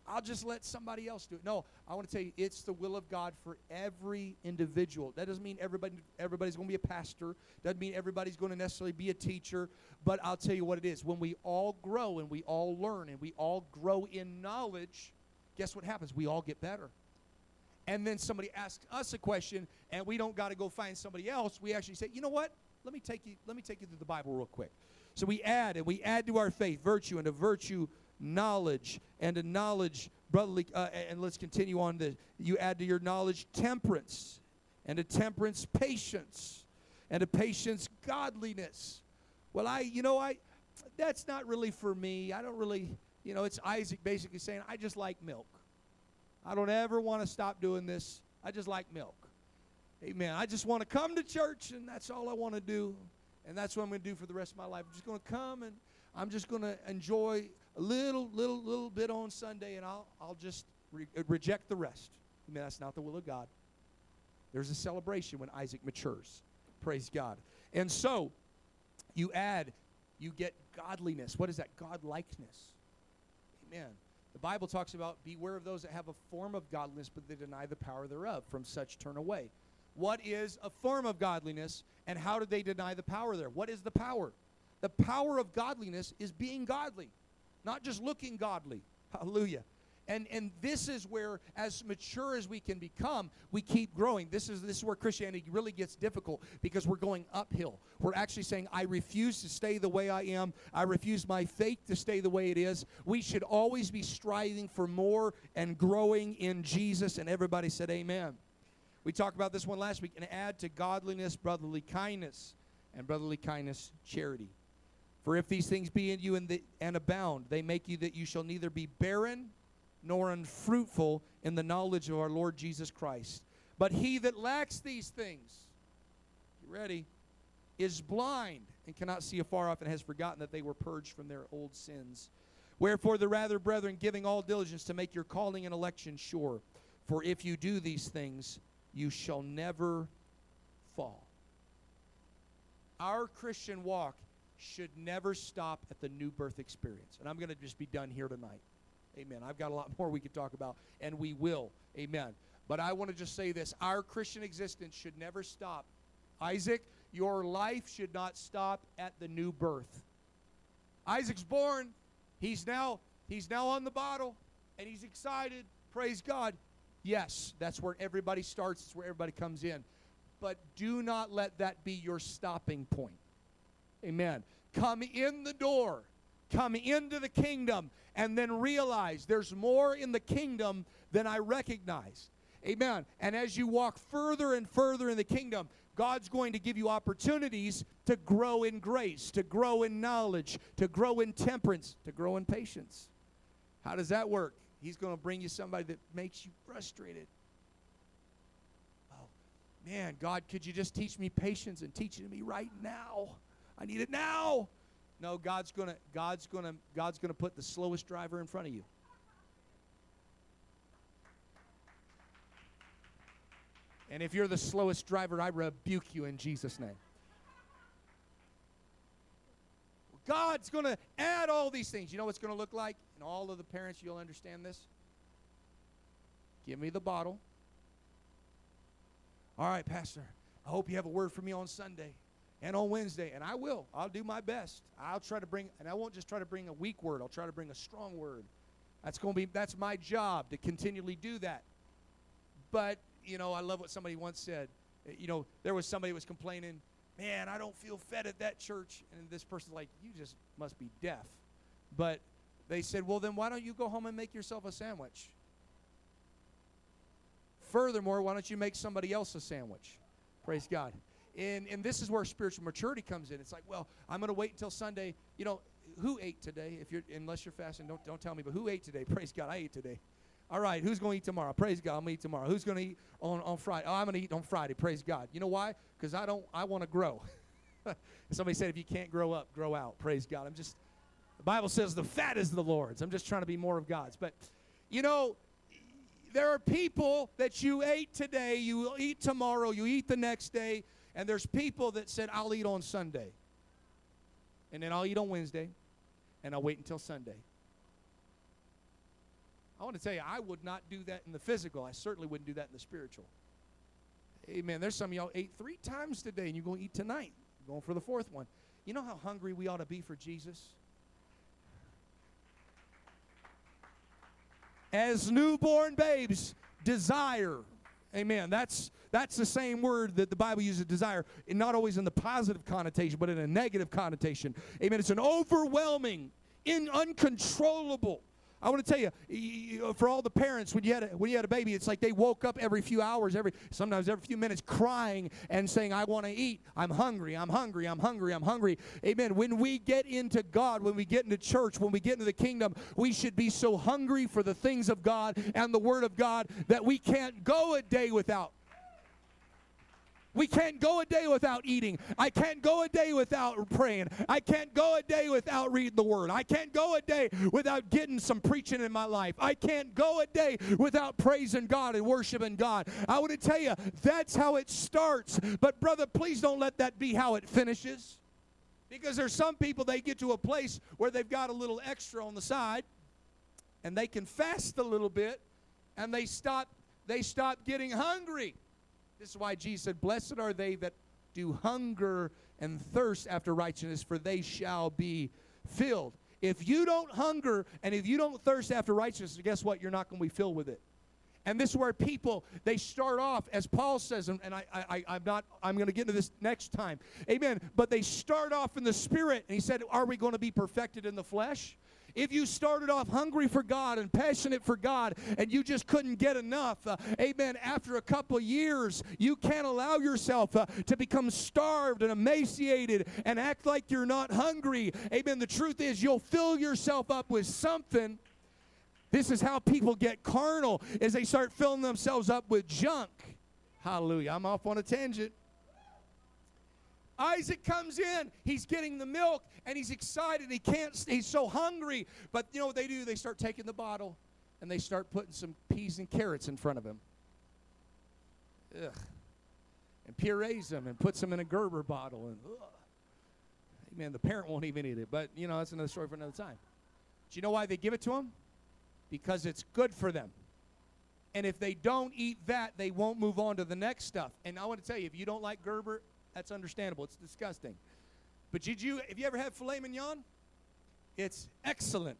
I'll just let somebody else do it. No, I want to tell you, it's the will of God for every individual. That doesn't mean everybody everybody's going to be a pastor. Doesn't mean everybody's going to necessarily be a teacher. But I'll tell you what it is. When we all grow and we all learn and we all grow in knowledge, guess what happens? We all get better. And then somebody asks us a question, and we don't got to go find somebody else. We actually say, you know what? Let me take you. Let me take you through the Bible real quick. So we add and we add to our faith virtue, and to virtue knowledge, and to knowledge brotherly. Uh, and let's continue on. The you add to your knowledge temperance, and to temperance patience, and to patience godliness. Well, I, you know, I, that's not really for me. I don't really, you know, it's Isaac basically saying, I just like milk. I don't ever want to stop doing this. I just like milk. Amen. I just want to come to church, and that's all I want to do. And that's what I'm going to do for the rest of my life. I'm just going to come and I'm just going to enjoy a little, little, little bit on Sunday, and I'll, I'll just re- uh, reject the rest. Amen. That's not the will of God. There's a celebration when Isaac matures. Praise God. And so, you add, you get godliness. What is that? God likeness. Amen. The Bible talks about beware of those that have a form of godliness, but they deny the power thereof. From such turn away. What is a form of godliness, and how did they deny the power there? What is the power? The power of godliness is being godly, not just looking godly. [laughs] Hallelujah. And, and this is where, as mature as we can become, we keep growing. This is, this is where Christianity really gets difficult because we're going uphill. We're actually saying, I refuse to stay the way I am. I refuse my faith to stay the way it is. We should always be striving for more and growing in Jesus. And everybody said, Amen. We talked about this one last week and add to godliness brotherly kindness, and brotherly kindness charity. For if these things be in you and, the, and abound, they make you that you shall neither be barren nor unfruitful in the knowledge of our Lord Jesus Christ. But he that lacks these things, you ready, is blind and cannot see afar off and has forgotten that they were purged from their old sins. Wherefore, the rather, brethren, giving all diligence to make your calling and election sure. For if you do these things, you shall never fall. Our Christian walk should never stop at the new birth experience. And I'm going to just be done here tonight. Amen. I've got a lot [laughs] more we could talk about, and we will. Amen. But I want to just say this our Christian existence should never stop. Isaac, your life should not stop at the new birth. Isaac's born. He's now he's now on the bottle and he's excited. Praise God. Yes, that's where everybody starts. It's where everybody comes in. But do not let that be your stopping point. Amen. Come in the door. Come into the kingdom and then realize there's more in the kingdom than I recognize. Amen. And as you walk further and further in the kingdom, God's going to give you opportunities to grow in grace, to grow in knowledge, to grow in temperance, to grow in patience. How does that work? He's going to bring you somebody that makes you frustrated. Oh, man, God, could you just teach me patience and teach it to me right now? I need it now. No, God's going to God's going to God's going to put the slowest driver in front of you. And if you're the slowest driver, I rebuke you in Jesus' name. God's going to add all these things. You know what's going to look like? And all of the parents, you'll understand this. Give me the bottle. All right, Pastor, I hope you have a word for me on Sunday and on Wednesday. And I will. I'll do my best. I'll try to bring, and I won't just try to bring a weak word, I'll try to bring a strong word. That's going to be, that's my job to continually do that. But you know, I love what somebody once said. Uh, you know, there was somebody was complaining, man, I don't feel fed at that church. And this person's like, you just must be deaf. But they said, well, then why don't you go home and make yourself a sandwich? Furthermore, why don't you make somebody else a sandwich? Praise God. And, and this is where spiritual maturity comes in. It's like, well, I'm going to wait until Sunday. You know, who ate today? If you're unless you're fasting, don't don't tell me. But who ate today? [laughs] Praise God, I ate today. All right, who's going to eat tomorrow? Praise God, I'm going to eat tomorrow. Who's going to eat on, on Friday? Oh, I'm going to eat on Friday. Praise God. You know why? Because I don't, I want to grow. [laughs] Somebody said if you can't grow up, grow out. Praise God. I'm just, the Bible says the fat is the Lord's. I'm just trying to be more of God's. But, you know, there are people that you ate today, you will eat tomorrow, you eat the next day, and there's people that said, I'll eat on Sunday. And then I'll eat on Wednesday, and I'll wait until Sunday. I want to tell you, I would not do that in the physical. I certainly wouldn't do that in the spiritual. Amen. There's some of y'all ate three times today, and you're going to eat tonight. You're going for the fourth one. You know how hungry we ought to be for Jesus? As newborn babes, desire. Amen. That's that's the same word that the Bible uses desire, not always in the positive connotation, but in a negative connotation. Amen. It's an overwhelming, in uncontrollable I want to tell you, for all the parents, when you had a, when you had a baby, it's like they woke up every few hours, every sometimes every few minutes, crying and saying, "I want to eat. I'm hungry. I'm hungry. I'm hungry. I'm hungry." Amen. When we get into God, when we get into church, when we get into the kingdom, we should be so hungry for the things of God and the Word of God that we can't go a day without we can't go a day without eating. I can't go a day without praying. I can't go a day without reading the word. I can't go a day without getting some preaching in my life. I can't go a day without praising God and worshiping God. I want to tell you, that's how it starts. But, brother, please don't let that be how it finishes. Because there's some people, they get to a place where they've got a little extra on the side and they can fast a little bit and they stop they stop getting hungry this is why Jesus said, Blessed are they that do hunger and thirst after righteousness, for they shall be filled. If you don't hunger and if you don't thirst after righteousness, guess what? You're not going to be filled with it. And this is where people they start off, as Paul says, and, I, I, I'm not, I'm going to get into this next time, Amen. But they start off in the spirit, and he said, "Are we going to be perfected in the flesh?" If you started off hungry for God and passionate for God and you just couldn't get enough, uh, amen, after a couple years, you can't allow yourself uh, to become starved and emaciated and act like you're not hungry. Amen. The truth is, you'll fill yourself up with something This is how people get carnal as they start filling themselves up with junk. Hallelujah. I'm off on a tangent. Isaac comes in, he's getting the milk, and he's excited. He can't, he's so hungry. But you know what they do? They start taking the bottle and they start putting some peas and carrots in front of him. Ugh. And purees them and puts them in a Gerber bottle. And ugh. man, the parent won't even eat it. But you know, that's another story for another time. Do you know why they give it to him? Because it's good for them. And if they don't eat that, they won't move on to the next stuff. And I want to tell you, if you don't like Gerber, that's understandable. It's disgusting. But did you, have you ever had filet mignon? It's excellent.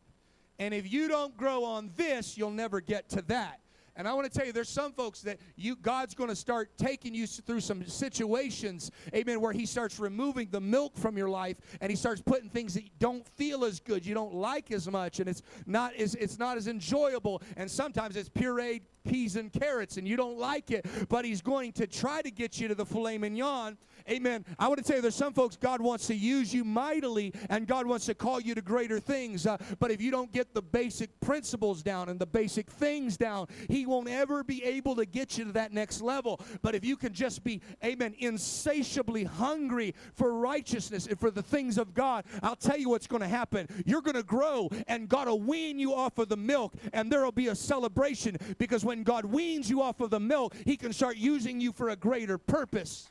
And if you don't grow on this, you'll never get to that. And I want to tell you, there's some folks that you God's going to start taking you through some situations, amen, where He starts removing the milk from your life and He starts putting things that don't feel as good, you don't like as much, and it's not as it's not as enjoyable. And sometimes it's pureed peas and carrots, and you don't like it, but He's going to try to get you to the filet mignon Amen. I want to tell you, there's some folks God wants to use you mightily, and God wants to call you to greater things. Uh, but if you don't get the basic principles down and the basic things down, He won't ever be able to get you to that next level. But if you can just be, amen, insatiably hungry for righteousness and for the things of God, I'll tell you what's going to happen. You're going to grow, and God will wean you off of the milk, and there will be a celebration because when God weans you off of the milk, He can start using you for a greater purpose.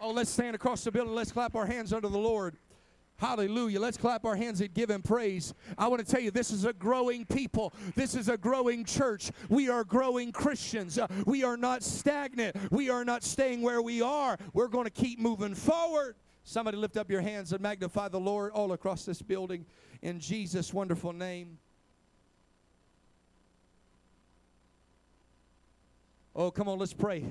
Oh, let's stand across the building. Let's clap our hands under the Lord. Hallelujah. Let's clap our hands and give him praise. I want to tell you, this is a growing people. This is a growing church. We are growing Christians. Uh, we are not stagnant. We are not staying where we are. We're going to keep moving forward. Somebody lift up your hands and magnify the Lord all across this building in Jesus' wonderful name. Oh, come on, let's pray.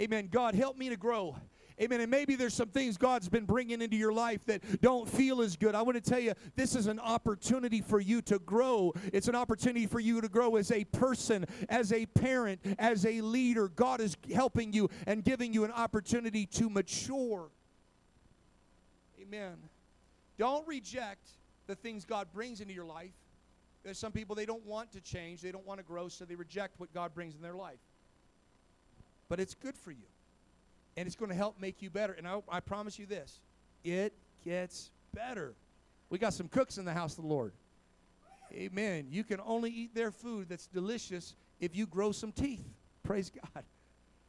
Amen. God, help me to grow. Amen. And maybe there's some things God's been bringing into your life that don't feel as good. I want to tell you, this is an opportunity for you to grow. It's an opportunity for you to grow as a person, as a parent, as a leader. God is helping you and giving you an opportunity to mature. Amen. Don't reject the things God brings into your life. There's some people they don't want to change, they don't want to grow, so they reject what God brings in their life. But it's good for you and it's going to help make you better. And I, I promise you this it gets better. We got some cooks in the house of the Lord. Amen. You can only eat their food that's delicious if you grow some teeth. [laughs] Praise God.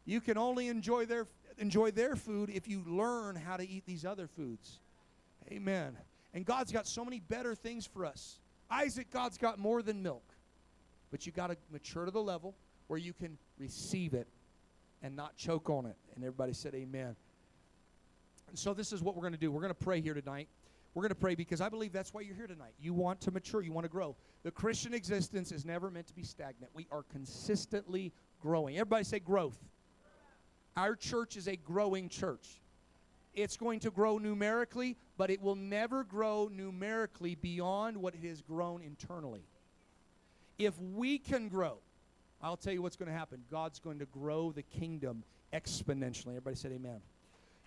You can only enjoy their enjoy their food if you learn how to eat these other foods. Amen. And God's got so many better things for us. Isaac, God's got more than milk. But you got to mature to the level where you can receive it and not choke on it. And everybody said, Amen. And so, this is what we're going to do. We're going to pray here tonight. We're going to pray because I believe that's why you're here tonight. You want to mature, you want to grow. The Christian existence is never meant to be stagnant. We are consistently growing. Everybody say growth. Our church is a growing church. It's going to grow numerically, but it will never grow numerically beyond what it has grown internally. If we can grow, I'll tell you what's going to happen. God's going to grow the kingdom exponentially. Everybody said amen.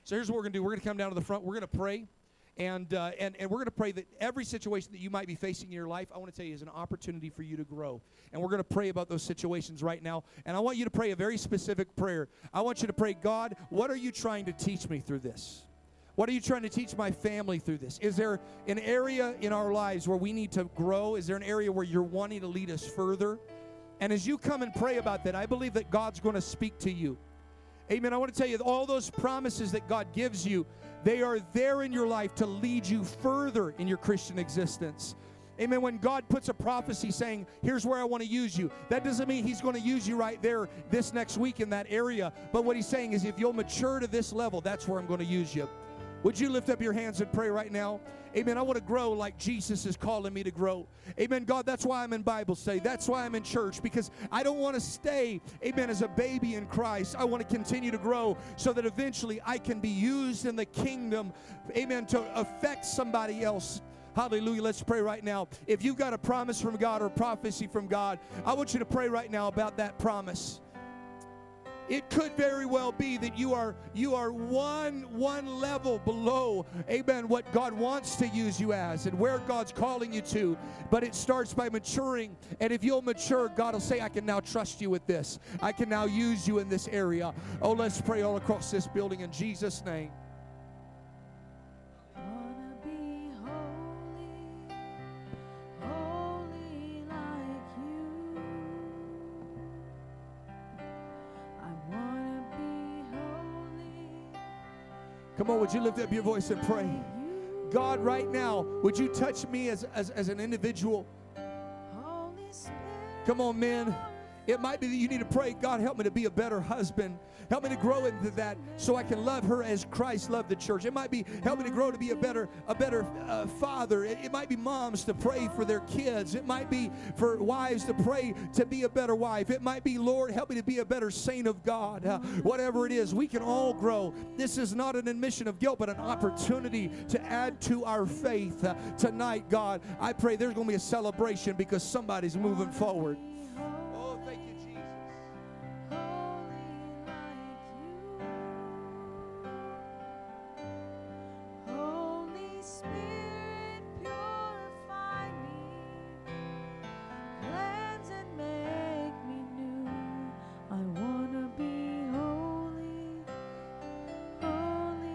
So here's what we're going to do. We're going to come down to the front. We're going to pray. And, uh, and, and we're going to pray that every situation that you might be facing in your life, I want to tell you, is an opportunity for you to grow. And we're going to pray about those situations right now. And I want you to pray a very specific prayer. I want you to pray, God, what are you trying to teach me through this? What are you trying to teach my family through this? Is there an area in our lives where we need to grow? Is there an area where you're wanting to lead us further? And as you come and pray about that, I believe that God's going to speak to you. Amen. I want to tell you all those promises that God gives you, they are there in your life to lead you further in your Christian existence. Amen. When God puts a prophecy saying, here's where I want to use you, that doesn't mean He's going to use you right there this next week in that area. But what He's saying is, if you'll mature to this level, that's where I'm going to use you. Would you lift up your hands and pray right now? Amen. I want to grow like Jesus is calling me to grow. Amen. God, that's why I'm in Bible study. That's why I'm in church because I don't want to stay, amen, as a baby in Christ. I want to continue to grow so that eventually I can be used in the kingdom, amen, to affect somebody else. Hallelujah. Let's pray right now. If you've got a promise from God or prophecy from God, I want you to pray right now about that promise. It could very well be that you are you are one one level below, amen, what God wants to use you as and where God's calling you to. But it starts by maturing. And if you'll mature, God will say, I can now trust you with this. I can now use you in this area. Oh, let's pray all across this building in Jesus' name. Come on, would you lift up your voice and pray? God, right now, would you touch me as, as, as an individual? Come on, men. It might be that you need to pray, God, help me to be a better husband. Help me to grow into that so I can love her as Christ loved the church. It might be help me to grow to be a better a better uh, father. It, it might be moms to pray for their kids. It might be for wives to pray to be a better wife. It might be, Lord, help me to be a better saint of God. Uh, whatever it is, we can all grow. This is not an admission of guilt, but an opportunity to add to our faith uh, tonight, God. I pray there's going to be a celebration because somebody's moving forward.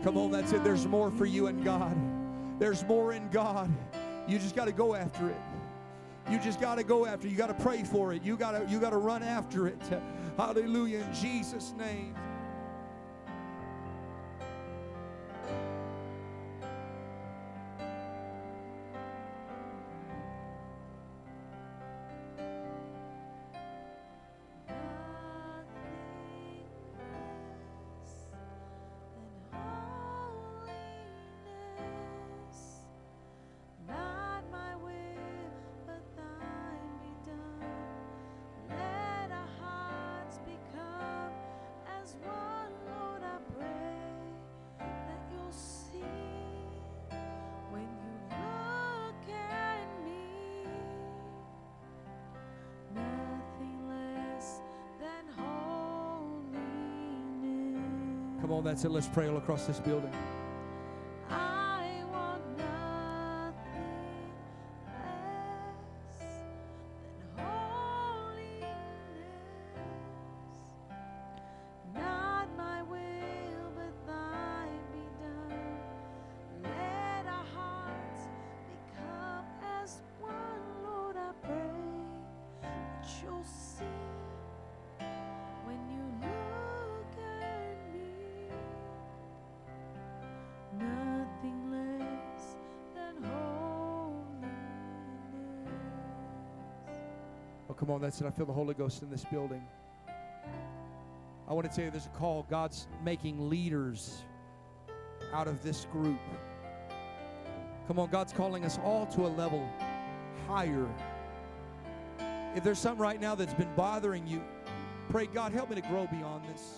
Come on, that's it. There's more for you in God. There's more in God. You just got to go after it. You just got to go after. it. You got to pray for it. You got to you got to run after it. [laughs] Hallelujah in Jesus name. That's it. Let's pray all across this building. On, that's it. I feel the Holy Ghost in this building. I want to tell you there's a call. God's making leaders out of this group. Come on, God's calling us all to a level higher. If there's something right now that's been bothering you, pray, God, help me to grow beyond this.